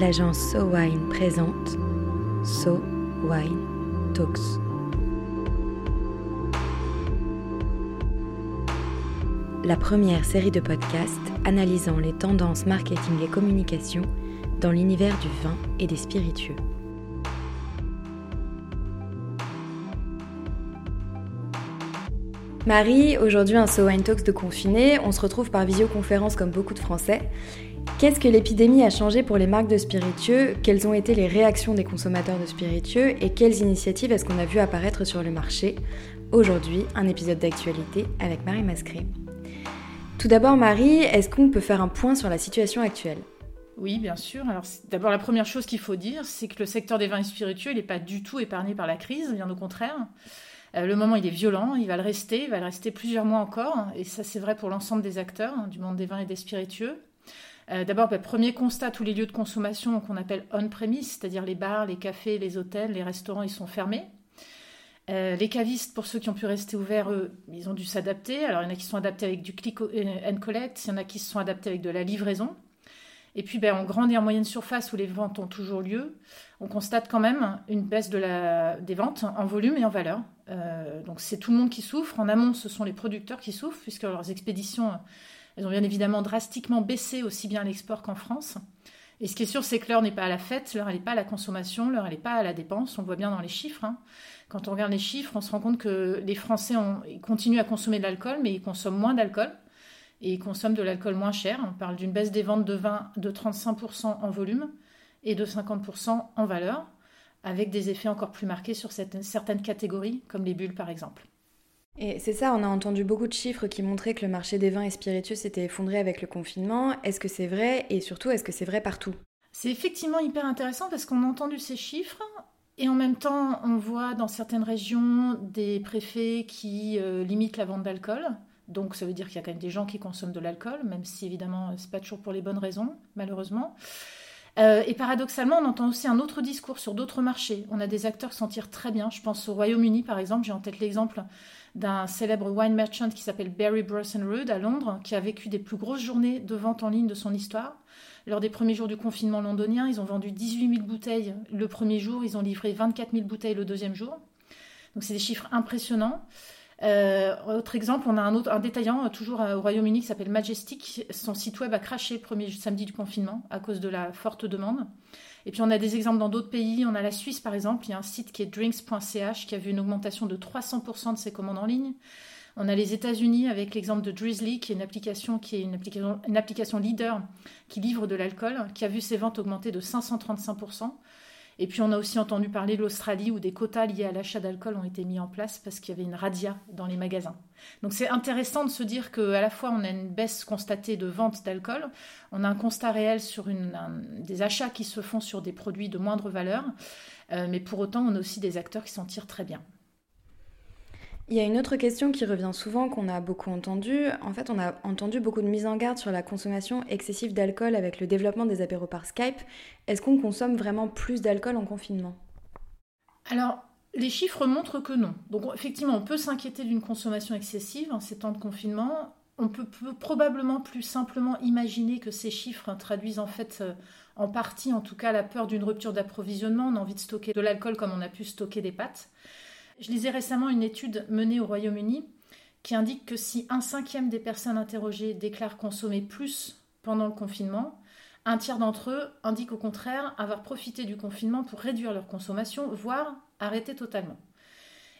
l'agence So Wine présente So Wine Talks. La première série de podcasts analysant les tendances marketing et communication dans l'univers du vin et des spiritueux. Marie, aujourd'hui un So Wine Talks de confiné, on se retrouve par visioconférence comme beaucoup de Français. Qu'est-ce que l'épidémie a changé pour les marques de spiritueux? Quelles ont été les réactions des consommateurs de spiritueux? Et quelles initiatives est-ce qu'on a vu apparaître sur le marché? Aujourd'hui, un épisode d'actualité avec Marie Mascret. Tout d'abord, Marie, est-ce qu'on peut faire un point sur la situation actuelle? Oui, bien sûr. Alors, d'abord, la première chose qu'il faut dire, c'est que le secteur des vins et spiritueux, n'est pas du tout épargné par la crise, bien au contraire. Euh, le moment, il est violent, il va le rester, il va le rester plusieurs mois encore, et ça, c'est vrai pour l'ensemble des acteurs hein, du monde des vins et des spiritueux. Euh, d'abord, bah, premier constat, tous les lieux de consommation qu'on appelle on-premise, c'est-à-dire les bars, les cafés, les hôtels, les restaurants, ils sont fermés. Euh, les cavistes, pour ceux qui ont pu rester ouverts, eux, ils ont dû s'adapter. Alors, il y en a qui sont adaptés avec du click and collect, il y en a qui se sont adaptés avec de la livraison. Et puis, ben, en grande et en moyenne surface où les ventes ont toujours lieu, on constate quand même une baisse des ventes en volume et en valeur. Euh, donc, c'est tout le monde qui souffre. En amont, ce sont les producteurs qui souffrent, puisque leurs expéditions, elles ont bien évidemment drastiquement baissé aussi bien l'export qu'en France. Et ce qui est sûr, c'est que l'heure n'est pas à la fête, l'heure n'est pas à la consommation, l'heure n'est pas à la dépense. On le voit bien dans les chiffres. Hein. Quand on regarde les chiffres, on se rend compte que les Français continuent à consommer de l'alcool, mais ils consomment moins d'alcool et ils consomment de l'alcool moins cher. On parle d'une baisse des ventes de vin de 35% en volume et de 50% en valeur, avec des effets encore plus marqués sur certaines catégories, comme les bulles par exemple. Et c'est ça, on a entendu beaucoup de chiffres qui montraient que le marché des vins et spiritueux s'était effondré avec le confinement. Est-ce que c'est vrai et surtout, est-ce que c'est vrai partout? C'est effectivement hyper intéressant parce qu'on a entendu ces chiffres et en même temps, on voit dans certaines régions des préfets qui euh, limitent la vente d'alcool. Donc ça veut dire qu'il y a quand même des gens qui consomment de l'alcool, même si évidemment c'est pas toujours pour les bonnes raisons, malheureusement. Euh, et paradoxalement, on entend aussi un autre discours sur d'autres marchés. On a des acteurs s'en tirent très bien. Je pense au Royaume-Uni, par exemple. J'ai en tête l'exemple d'un célèbre wine merchant qui s'appelle Barry Brossenrood à Londres, qui a vécu des plus grosses journées de vente en ligne de son histoire. Lors des premiers jours du confinement londonien, ils ont vendu 18 000 bouteilles le premier jour, ils ont livré 24 000 bouteilles le deuxième jour. Donc c'est des chiffres impressionnants. Euh, autre exemple, on a un, autre, un détaillant, euh, toujours au Royaume-Uni, qui s'appelle Majestic. Son site web a craché le premier samedi du confinement à cause de la forte demande. Et puis on a des exemples dans d'autres pays. On a la Suisse, par exemple. Il y a un site qui est drinks.ch qui a vu une augmentation de 300% de ses commandes en ligne. On a les États-Unis avec l'exemple de Drizzly, qui est une application une application leader qui livre de l'alcool, qui a vu ses ventes augmenter de 535%. Et puis on a aussi entendu parler de l'Australie où des quotas liés à l'achat d'alcool ont été mis en place parce qu'il y avait une radia dans les magasins. Donc c'est intéressant de se dire qu'à la fois on a une baisse constatée de vente d'alcool, on a un constat réel sur des achats qui se font sur des produits de moindre valeur, euh, mais pour autant on a aussi des acteurs qui s'en tirent très bien. Il y a une autre question qui revient souvent, qu'on a beaucoup entendu. En fait, on a entendu beaucoup de mises en garde sur la consommation excessive d'alcool avec le développement des apéros par Skype. Est-ce qu'on consomme vraiment plus d'alcool en confinement? Alors, les chiffres montrent que non. Donc, effectivement, on peut s'inquiéter d'une consommation excessive en ces temps de confinement. On peut, peut, probablement plus simplement imaginer que ces chiffres traduisent en fait euh, en partie, en tout cas, la peur d'une rupture d'approvisionnement. On a envie de stocker de l'alcool comme on a pu stocker des pâtes. Je lisais récemment une étude menée au Royaume-Uni qui indique que si un cinquième des personnes interrogées déclarent consommer plus pendant le confinement, un tiers d'entre eux indiquent au contraire avoir profité du confinement pour réduire leur consommation, voire arrêter totalement.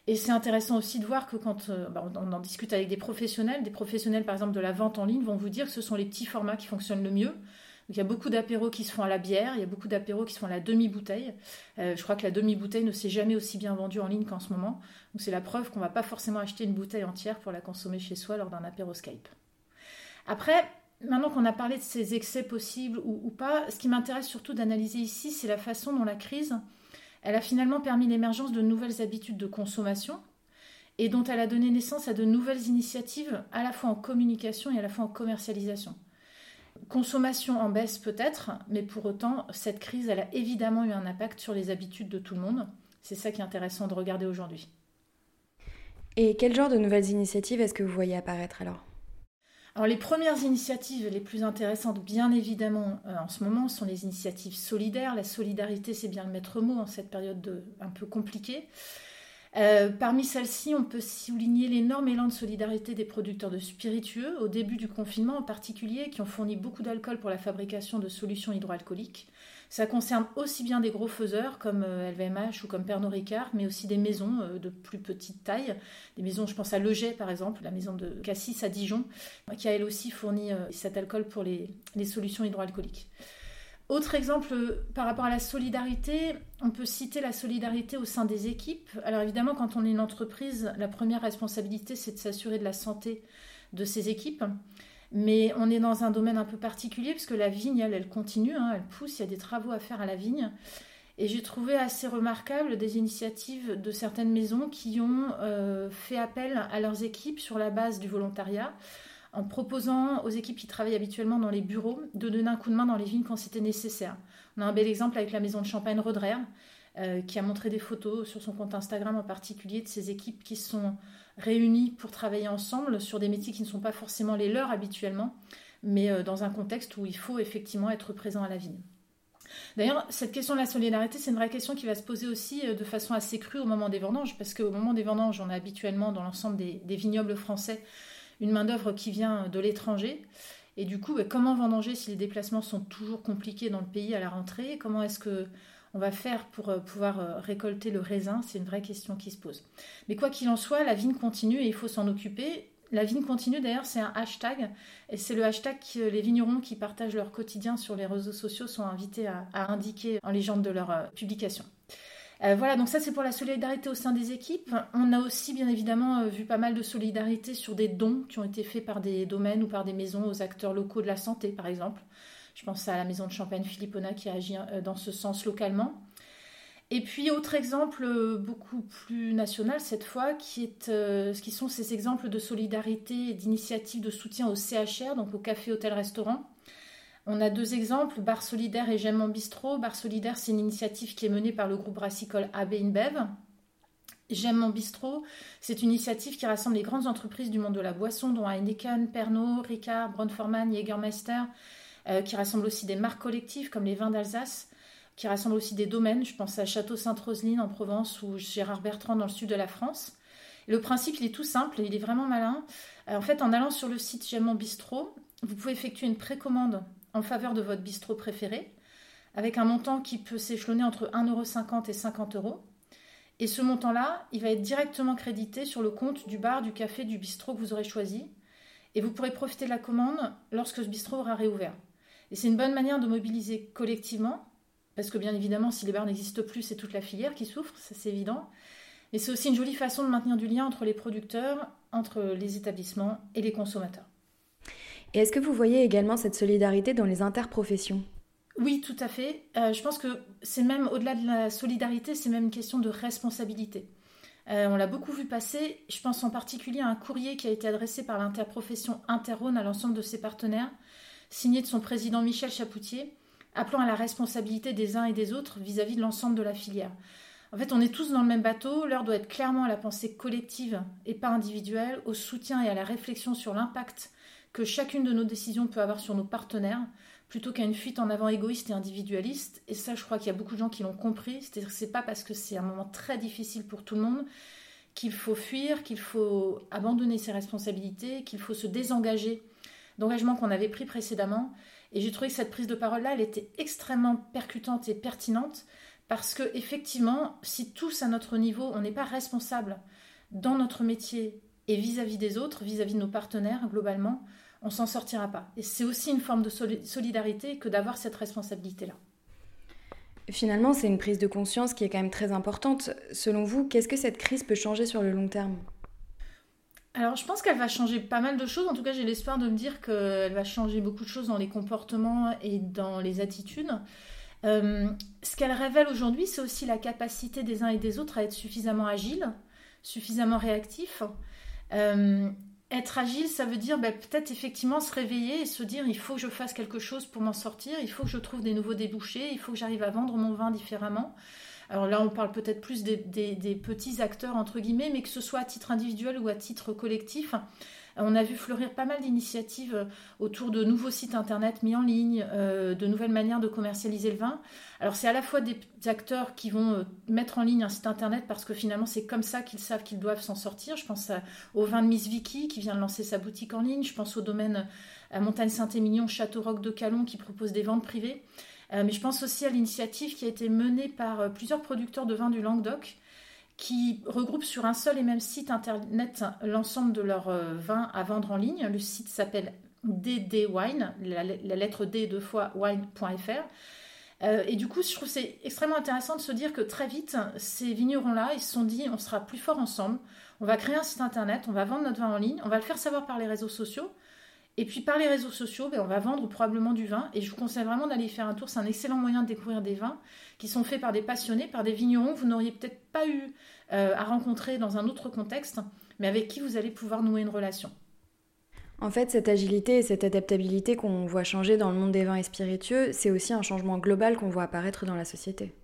Et c'est intéressant aussi de voir que quand euh, bah, on en discute avec des professionnels, des professionnels par exemple de la vente en ligne vont vous dire que ce sont les petits formats qui fonctionnent le mieux il y a beaucoup d'apéros qui se font à la bière, il y a beaucoup d'apéros qui se font à la demi-bouteille. Euh, je crois que la demi-bouteille ne s'est jamais aussi bien vendue en ligne qu'en ce moment. Donc c'est la preuve qu'on ne va pas forcément acheter une bouteille entière pour la consommer chez soi lors d'un apéro Skype. Après, maintenant qu'on a parlé de ces excès possibles ou, pas, ce qui m'intéresse surtout d'analyser ici, c'est la façon dont la crise, a finalement permis l'émergence de nouvelles habitudes de consommation et dont elle a donné naissance à de nouvelles initiatives à la fois en communication et à la fois en commercialisation. Consommation en baisse peut-être, mais pour autant, cette crise, elle a évidemment eu un impact sur les habitudes de tout le monde. C'est ça qui est intéressant de regarder aujourd'hui. Et quel genre de nouvelles initiatives est-ce que vous voyez apparaître alors? Alors, les premières initiatives les plus intéressantes, bien évidemment, euh, en ce moment, sont les initiatives solidaires. La solidarité, c'est bien le maître mot en cette période un peu compliquée. Euh, parmi celles-ci, on peut souligner l'énorme élan de solidarité des producteurs de spiritueux, au début du confinement en particulier, qui ont fourni beaucoup d'alcool pour la fabrication de solutions hydroalcooliques. Ça concerne aussi bien des gros faiseurs comme LVMH euh, ou comme Pernod Ricard, mais aussi des maisons euh, de plus petite taille. Des maisons, je pense à Leget par exemple, la maison de Cassis à Dijon, qui a elle aussi fourni cet alcool pour les solutions hydroalcooliques. Autre exemple par rapport à la solidarité, on peut citer la solidarité au sein des équipes. Alors évidemment, quand on est une entreprise, la première responsabilité, c'est de s'assurer de la santé de ses équipes. Mais on est dans un domaine un peu particulier puisque la vigne, elle, elle continue, hein, elle pousse, il y a des travaux à faire à la vigne. Et j'ai trouvé assez remarquable des initiatives de certaines maisons qui ont euh, fait appel à leurs équipes sur la base du volontariat en proposant aux équipes qui travaillent habituellement dans les bureaux de donner un coup de main dans les vignes quand c'était nécessaire. On a un bel exemple avec la maison de champagne Rodrer, euh, qui a montré des photos sur son compte Instagram en particulier de ces équipes qui sont réunies pour travailler ensemble sur des métiers qui ne sont pas forcément les leurs habituellement, mais euh, dans un contexte où il faut effectivement être présent à la vigne. D'ailleurs, cette question de la solidarité, c'est une vraie question qui va se poser aussi euh, de façon assez crue au moment des vendanges, parce qu'au moment des vendanges, on a habituellement dans l'ensemble des vignobles français une main-d'œuvre qui vient de l'étranger. Et du coup, bah, comment vendanger si les déplacements sont toujours compliqués dans le pays à la rentrée? Comment est-ce que on va faire pour euh, pouvoir euh, récolter le raisin? C'est une vraie question qui se pose. Mais quoi qu'il en soit, la vigne continue et il faut s'en occuper. La vigne continue, d'ailleurs, c'est un hashtag. Et c'est le hashtag que les vignerons qui partagent leur quotidien sur les réseaux sociaux sont invités à, indiquer en légende de leur euh, publication. Euh, voilà, donc ça c'est pour la solidarité au sein des équipes. On a aussi bien évidemment euh, vu pas mal de solidarité sur des dons qui ont été faits par des domaines ou par des maisons aux acteurs locaux de la santé, par exemple. Je pense à la maison de Champagne Philippona qui agit euh, dans ce sens localement. Et puis autre exemple beaucoup plus national cette fois, qui, est, qui sont ces exemples de solidarité et d'initiatives de soutien au CHR, donc au café, hôtel, restaurant. On a deux exemples, Bar Solidaire et J'aime mon bistrot. Bar Solidaire, c'est une initiative qui est menée par le groupe brassicole AB InBev. J'aime mon bistrot, c'est une initiative qui rassemble les grandes entreprises du monde de la boisson, dont Heineken, Pernod, Ricard, Braun-Forman, Jägermeister, euh, qui rassemble aussi des marques collectives comme les vins d'Alsace, qui rassemble aussi des domaines. Je pense à Château Sainte-Roseline en Provence ou Gérard Bertrand dans le sud de la France. le principe, il est tout simple, il est vraiment malin. Euh, en fait, en allant sur le site J'aime mon bistrot, vous pouvez effectuer une précommande en faveur de votre bistrot préféré, avec un montant qui peut s'échelonner entre 1,50€ et 50 euros. Et ce montant-là, il va être directement crédité sur le compte du bar, du café, du bistrot que vous aurez choisi. Et vous pourrez profiter de la commande lorsque ce bistrot aura réouvert. Et c'est une bonne manière de mobiliser collectivement, parce que bien évidemment, si les bars n'existent plus, c'est toute la filière qui souffre, ça c'est évident. Mais c'est aussi une jolie façon de maintenir du lien entre les producteurs, entre les établissements et les consommateurs. Et est-ce que vous voyez également cette solidarité dans les interprofessions? Oui, tout à fait. Euh, je pense que c'est même au-delà de la solidarité, c'est même une question de responsabilité. Euh, on l'a beaucoup vu passer. Je pense en particulier à un courrier qui a été adressé par l'interprofession Interrhône à l'ensemble de ses partenaires, signé de son président Michel Chapoutier, appelant à la responsabilité des uns et des autres vis-à-vis de l'ensemble de la filière. En fait, on est tous dans le même bateau. L'heure doit être clairement à la pensée collective et pas individuelle, au soutien et à la réflexion sur l'impact que chacune de nos décisions peut avoir sur nos partenaires, plutôt qu'à une fuite en avant égoïste et individualiste. Et ça, je crois qu'il y a beaucoup de gens qui l'ont compris. C'est-à-dire que c'est pas parce que c'est un moment très difficile pour tout le monde qu'il faut fuir, qu'il faut abandonner ses responsabilités, qu'il faut se désengager d'engagements qu'on avait pris précédemment. Et j'ai trouvé que cette prise de parole-là, elle était extrêmement percutante et pertinente parce que effectivement, si tous à notre niveau, on n'est pas responsable dans notre métier et vis-à-vis des autres, vis-à-vis de nos partenaires globalement, on s'en sortira pas. Et c'est aussi une forme de solidarité que d'avoir cette responsabilité-là. Finalement, c'est une prise de conscience qui est quand même très importante. Selon vous, qu'est-ce que cette crise peut changer sur le long terme? Alors, je pense qu'elle va changer pas mal de choses. En tout cas, j'ai l'espoir de me dire qu'elle va changer beaucoup de choses dans les comportements et dans les attitudes. Euh, ce qu'elle révèle aujourd'hui, c'est aussi la capacité des uns et des autres à être suffisamment agiles, suffisamment réactifs, euh, être agile, ça veut dire bah, peut-être effectivement se réveiller et se dire il faut que je fasse quelque chose pour m'en sortir, il faut que je trouve des nouveaux débouchés, il faut que j'arrive à vendre mon vin différemment. Alors là, on parle peut-être plus des, petits acteurs, entre guillemets, mais que ce soit à titre individuel ou à titre collectif. On a vu fleurir pas mal d'initiatives autour de nouveaux sites internet mis en ligne, de nouvelles manières de commercialiser le vin. Alors c'est à la fois des acteurs qui vont mettre en ligne un site internet parce que finalement c'est comme ça qu'ils savent qu'ils doivent s'en sortir. Je pense au vin de Miss Vicky qui vient de lancer sa boutique en ligne. Je pense au domaine à Montagne Saint-Émilion, Château Roc de Calon qui propose des ventes privées. Euh, mais je pense aussi à l'initiative qui a été menée par euh, plusieurs producteurs de vins du Languedoc qui regroupent sur un seul et même site internet l'ensemble de leurs euh, vins à vendre en ligne. Le site s'appelle DD Wine, la, lettre D deux fois wine.fr. et du coup, je trouve c'est extrêmement intéressant de se dire que très vite, ces vignerons-là, ils se sont dit, on sera plus fort ensemble, on va créer un site internet, on va vendre notre vin en ligne, on va le faire savoir par les réseaux sociaux, et puis par les réseaux sociaux, ben, on va vendre probablement du vin. Et je vous conseille vraiment d'aller faire un tour. C'est un excellent moyen de découvrir des vins qui sont faits par des passionnés, par des vignerons que vous n'auriez peut-être pas eu euh, à rencontrer dans un autre contexte, mais avec qui vous allez pouvoir nouer une relation. En fait, cette agilité et cette adaptabilité qu'on voit changer dans le monde des vins et spiritueux, c'est aussi un changement global qu'on voit apparaître dans la société.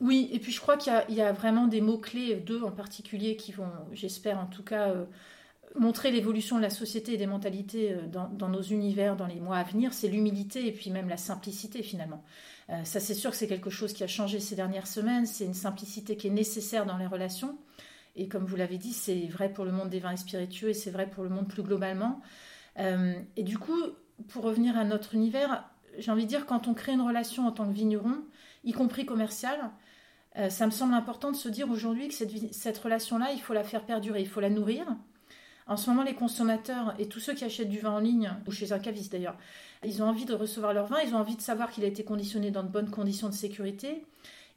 Oui, et puis je crois qu'il y, a vraiment des mots-clés, deux en particulier, qui vont, j'espère en tout cas, euh, montrer l'évolution de la société et des mentalités euh, dans, nos univers dans les mois à venir, c'est l'humilité et puis même la simplicité finalement. Euh, ça c'est sûr que c'est quelque chose qui a changé ces dernières semaines, c'est une simplicité qui est nécessaire dans les relations. Et comme vous l'avez dit, c'est vrai pour le monde des vins et spiritueux et c'est vrai pour le monde plus globalement. Euh, et du coup, pour revenir à notre univers, j'ai envie de dire, quand on crée une relation en tant que vigneron, y compris commerciale, ça me semble important de se dire aujourd'hui que cette, cette relation-là, il faut la faire perdurer, il faut la nourrir. En ce moment, les consommateurs et tous ceux qui achètent du vin en ligne, ou chez un caviste d'ailleurs, ils ont envie de recevoir leur vin, ils ont envie de savoir qu'il a été conditionné dans de bonnes conditions de sécurité.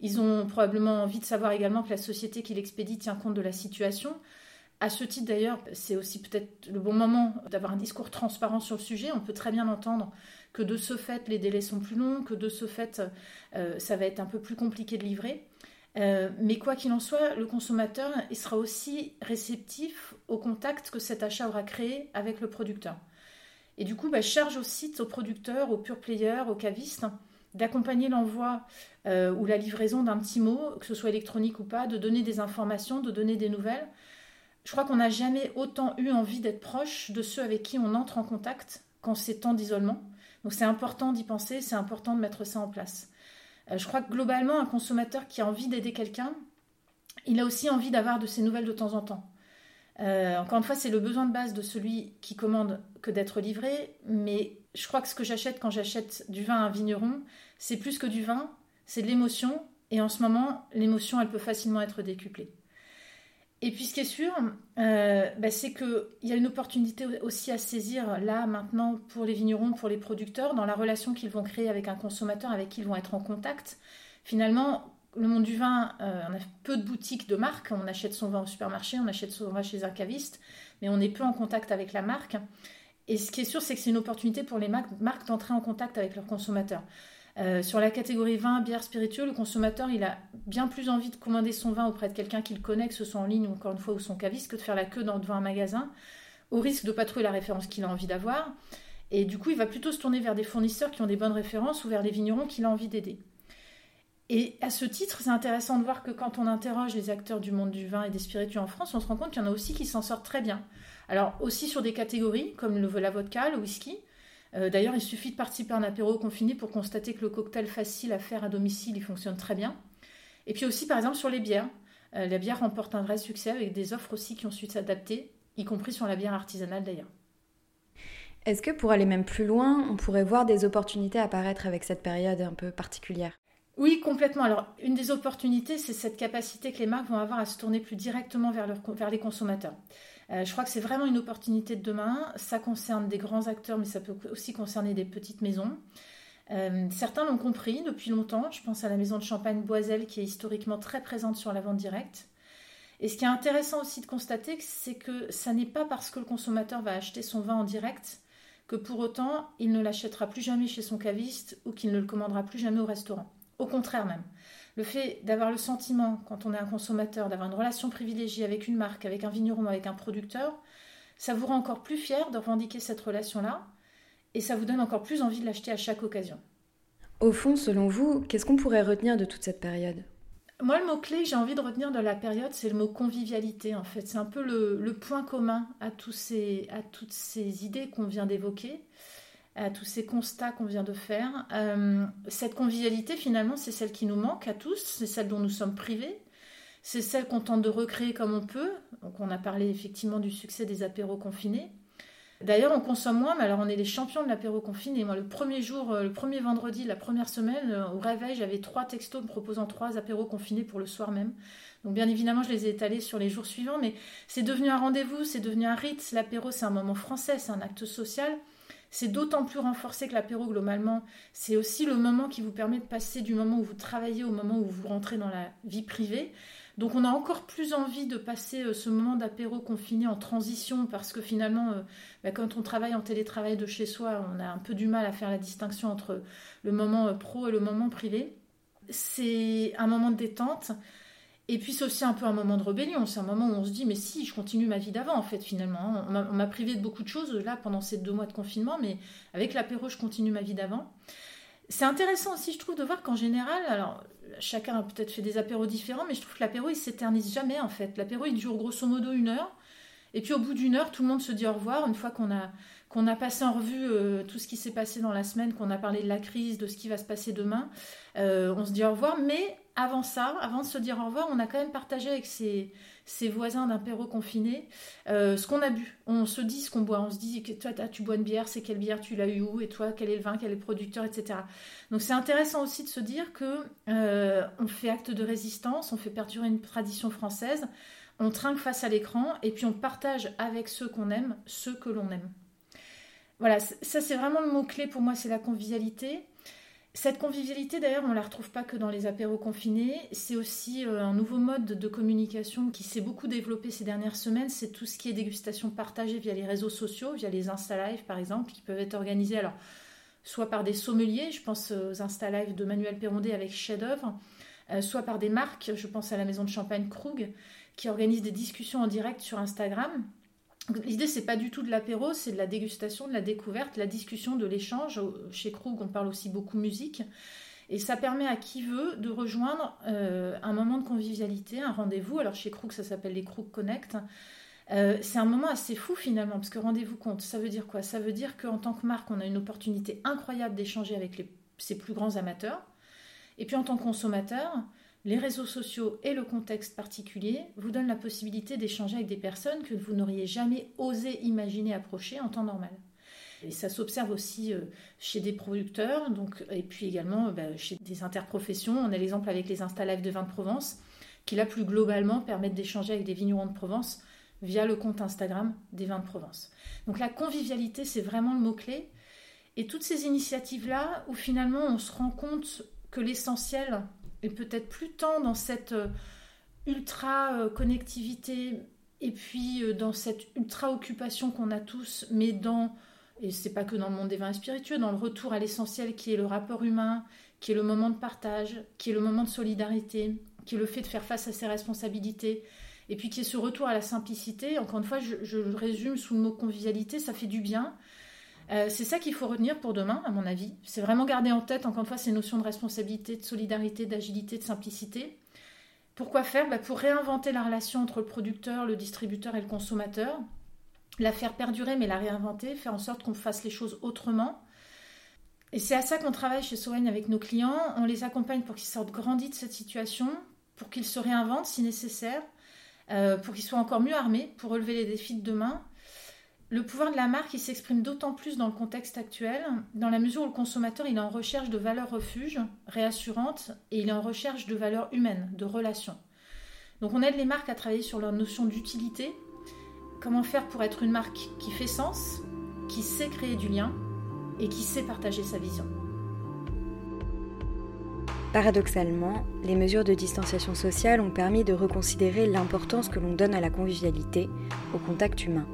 Ils ont probablement envie de savoir également que la société qui l'expédie tient compte de la situation. À ce titre d'ailleurs, c'est aussi peut-être le bon moment d'avoir un discours transparent sur le sujet. On peut très bien entendre que de ce fait, les délais sont plus longs, que de ce fait, euh, ça va être un peu plus compliqué de livrer. Euh, mais quoi qu'il en soit, le consommateur sera aussi réceptif au contact que cet achat aura créé avec le producteur. Et du coup, bah, charge au site, aux producteurs, aux pure players, aux cavistes, d'accompagner l'envoi euh, ou la livraison d'un petit mot, que ce soit électronique ou pas, de donner des informations, de donner des nouvelles. Je crois qu'on n'a jamais autant eu envie d'être proche de ceux avec qui on entre en contact qu'en ces temps d'isolement. Donc c'est important d'y penser, c'est important de mettre ça en place. Euh, je crois que globalement, un consommateur qui a envie d'aider quelqu'un, il a aussi envie d'avoir de ses nouvelles de temps en temps. Euh, encore une fois, c'est le besoin de base de celui qui commande que d'être livré, mais je crois que ce que j'achète quand j'achète du vin à un vigneron, c'est plus que du vin, c'est de l'émotion, et en ce moment, l'émotion, elle peut facilement être décuplée. Et puis ce qui est sûr, euh, bah, c'est qu'il y a une opportunité aussi à saisir là maintenant pour les vignerons, pour les producteurs, dans la relation qu'ils vont créer avec un consommateur avec qui ils vont être en contact. Finalement, le monde du vin, euh, on a peu de boutiques de marque, on achète son vin au supermarché, on achète son vin chez un caviste, mais on n'est peu en contact avec la marque. Et ce qui est sûr, c'est que c'est une opportunité pour les marques d'entrer en contact avec leurs consommateurs. Euh, sur la catégorie vin, bière, spiritueux, le consommateur, il a bien plus envie de commander son vin auprès de quelqu'un qu'il connaît, que ce soit en ligne ou encore une fois ou son caviste, que de faire la queue dans, devant un magasin, au risque de ne pas trouver la référence qu'il a envie d'avoir. Et du coup, il va plutôt se tourner vers des fournisseurs qui ont des bonnes références ou vers des vignerons qu'il a envie d'aider. Et à ce titre, c'est intéressant de voir que quand on interroge les acteurs du monde du vin et des spiritueux en France, on se rend compte qu'il y en a aussi qui s'en sortent très bien. Alors aussi sur des catégories comme le, la vodka, le whisky, euh, d'ailleurs, il suffit de participer à un apéro confiné pour constater que le cocktail facile à faire à domicile, il fonctionne très bien. Et puis aussi, par exemple, sur les bières. Euh, la bière remporte un vrai succès avec des offres aussi qui ont su s'adapter, y compris sur la bière artisanale d'ailleurs. Est-ce que pour aller même plus loin, on pourrait voir des opportunités apparaître avec cette période un peu particulière? Oui, complètement. Alors, une des opportunités, c'est cette capacité que les marques vont avoir à se tourner plus directement vers, vers les consommateurs. Euh, je crois que c'est vraiment une opportunité de demain. Ça concerne des grands acteurs, mais ça peut aussi concerner des petites maisons. Euh, certains l'ont compris depuis longtemps. Je pense à la maison de champagne Boiselle qui est historiquement très présente sur la vente directe. Et ce qui est intéressant aussi de constater, c'est que ça n'est pas parce que le consommateur va acheter son vin en direct que pour autant il ne l'achètera plus jamais chez son caviste ou qu'il ne le commandera plus jamais au restaurant. Au contraire même. Le fait d'avoir le sentiment, quand on est un consommateur, d'avoir une relation privilégiée avec une marque, avec un vigneron, avec un producteur, ça vous rend encore plus fier de revendiquer cette relation-là et ça vous donne encore plus envie de l'acheter à chaque occasion. Au fond, selon vous, qu'est-ce qu'on pourrait retenir de toute cette période? Moi, le mot-clé que j'ai envie de retenir de la période, c'est le mot convivialité, en fait. C'est un peu le, point commun à, tous ces, à toutes ces idées qu'on vient d'évoquer, à tous ces constats qu'on vient de faire. Euh, cette convivialité, finalement, c'est celle qui nous manque à tous, c'est celle dont nous sommes privés, c'est celle qu'on tente de recréer comme on peut. Donc, on a parlé effectivement du succès des apéros confinés. D'ailleurs, on consomme moins, mais alors on est les champions de l'apéro confiné. Moi, le premier jour, euh, le premier vendredi, la première semaine, euh, au réveil, j'avais trois textos me proposant trois apéros confinés pour le soir même. Donc, bien évidemment, je les ai étalés sur les jours suivants, mais c'est devenu un rendez-vous, c'est devenu un rite. L'apéro, c'est un moment français, c'est un acte social. C'est d'autant plus renforcé que l'apéro, globalement, c'est aussi le moment qui vous permet de passer du moment où vous travaillez au moment où vous rentrez dans la vie privée. Donc on a encore plus envie de passer euh, ce moment d'apéro confiné en transition parce que finalement, euh, bah, quand on travaille en télétravail de chez soi, on a un peu du mal à faire la distinction entre le moment euh, pro et le moment privé. C'est un moment de détente. Et puis c'est aussi un peu un moment de rébellion, c'est un moment où on se dit mais si, je continue ma vie d'avant en fait finalement. On m'a privé de beaucoup de choses là pendant ces deux mois de confinement, mais avec l'apéro je continue ma vie d'avant. C'est intéressant aussi, je trouve, de voir qu'en général, alors chacun a peut-être fait des apéros différents, mais je trouve que l'apéro, il s'éternise jamais en fait. L'apéro, il dure grosso modo une heure. Et puis au bout d'une heure, tout le monde se dit au revoir. Une fois qu'on a, qu'on a passé en revue euh, tout ce qui s'est passé dans la semaine, qu'on a parlé de la crise, de ce qui va se passer demain, euh, on se dit au revoir. Mais avant ça, avant de se dire au revoir, on a quand même partagé avec ses, voisins d'un perro confiné euh, ce qu'on a bu. On se dit ce qu'on boit. On se dit, toi, tu bois une bière, c'est quelle bière tu l'as eu où Et toi, quel est le vin, quel est le producteur, etc. Donc c'est intéressant aussi de se dire que on fait acte de résistance, on fait perdurer une tradition française, on trinque face à l'écran et puis on partage avec ceux qu'on aime, ceux que l'on aime. Voilà, ça c'est vraiment le mot-clé pour moi, c'est la convivialité. Cette convivialité, d'ailleurs, on ne la retrouve pas que dans les apéros confinés. C'est aussi euh, un nouveau mode de communication qui s'est beaucoup développé ces dernières semaines. C'est tout ce qui est dégustation partagée via les réseaux sociaux, via les Insta Live par exemple, qui peuvent être organisés alors soit par des sommeliers, je pense aux Insta Live de Manuel Perrondé avec chef d'œuvre, euh, soit par des marques, je pense à la maison de champagne Krug, qui organise des discussions en direct sur Instagram L'idée, c'est pas du tout de l'apéro, c'est de la dégustation, de la découverte, la discussion, de l'échange. Chez Krug, on parle aussi beaucoup musique. Et ça permet à qui veut de rejoindre euh, un moment de convivialité, un rendez-vous. Alors chez Krug, ça s'appelle les Krug Connect. Euh, c'est un moment assez fou finalement, parce que rendez-vous compte, ça veut dire quoi? Ça veut dire qu'en tant que marque, on a une opportunité incroyable d'échanger avec ses plus grands amateurs. Et puis en tant que consommateur, les réseaux sociaux et le contexte particulier vous donnent la possibilité d'échanger avec des personnes que vous n'auriez jamais osé imaginer approcher en temps normal. Et ça s'observe aussi euh, chez des producteurs, donc, et puis également bah, chez des interprofessions. On a l'exemple avec les Insta Live de Vin de Provence, qui là plus globalement permettent d'échanger avec des vignerons de Provence via le compte Instagram des Vins de Provence. Donc la convivialité, c'est vraiment le mot-clé. Et toutes ces initiatives-là, où finalement on se rend compte que l'essentiel, et peut-être plus tant dans cette euh, ultra euh, connectivité et puis euh, dans cette ultra occupation qu'on a tous, mais dans, et c'est pas que dans le monde des vins spiritueux, dans le retour à l'essentiel qui est le rapport humain, qui est le moment de partage, qui est le moment de solidarité, qui est le fait de faire face à ses responsabilités, et puis qui est ce retour à la simplicité. Encore une fois, je, je le résume sous le mot convivialité, ça fait du bien. Euh, c'est ça qu'il faut retenir pour demain, à mon avis. C'est vraiment garder en tête, encore une fois, ces notions de responsabilité, de solidarité, d'agilité, de simplicité. Pourquoi faire? Bah, Pour réinventer la relation entre le producteur, le distributeur et le consommateur. La faire perdurer, mais la réinventer, faire en sorte qu'on fasse les choses autrement. Et c'est à ça qu'on travaille chez Sowen avec nos clients. On les accompagne pour qu'ils sortent grandis de cette situation, pour qu'ils se réinventent si nécessaire, euh, pour qu'ils soient encore mieux armés pour relever les défis de demain le pouvoir de la marque, s'exprime d'autant plus dans le contexte actuel, dans la mesure où le consommateur est en recherche de valeurs refuge, réassurantes, et il est en recherche de valeurs humaines, de relations. Donc on aide les marques à travailler sur leur notion d'utilité, comment faire pour être une marque qui fait sens, qui sait créer du lien et qui sait partager sa vision? Paradoxalement, les mesures de distanciation sociale ont permis de reconsidérer l'importance que l'on donne à la convivialité, au contact humain.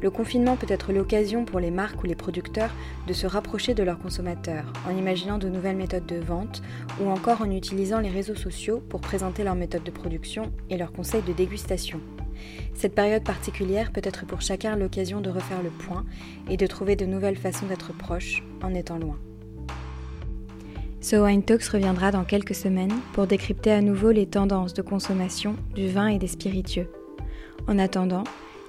Le confinement peut être l'occasion pour les marques ou les producteurs de se rapprocher de leurs consommateurs en imaginant de nouvelles méthodes de vente ou encore en utilisant les réseaux sociaux pour présenter leurs méthodes de production et leurs conseils de dégustation. Cette période particulière peut être pour chacun l'occasion de refaire le point et de trouver de nouvelles façons d'être proche en étant loin. So Wine Talks reviendra dans quelques semaines pour décrypter à nouveau les tendances de consommation du vin et des spiritueux. En attendant,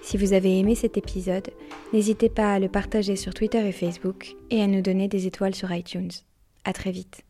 si vous avez aimé cet épisode, n'hésitez pas à le partager sur Twitter et Facebook et à nous donner des étoiles sur iTunes. À très vite.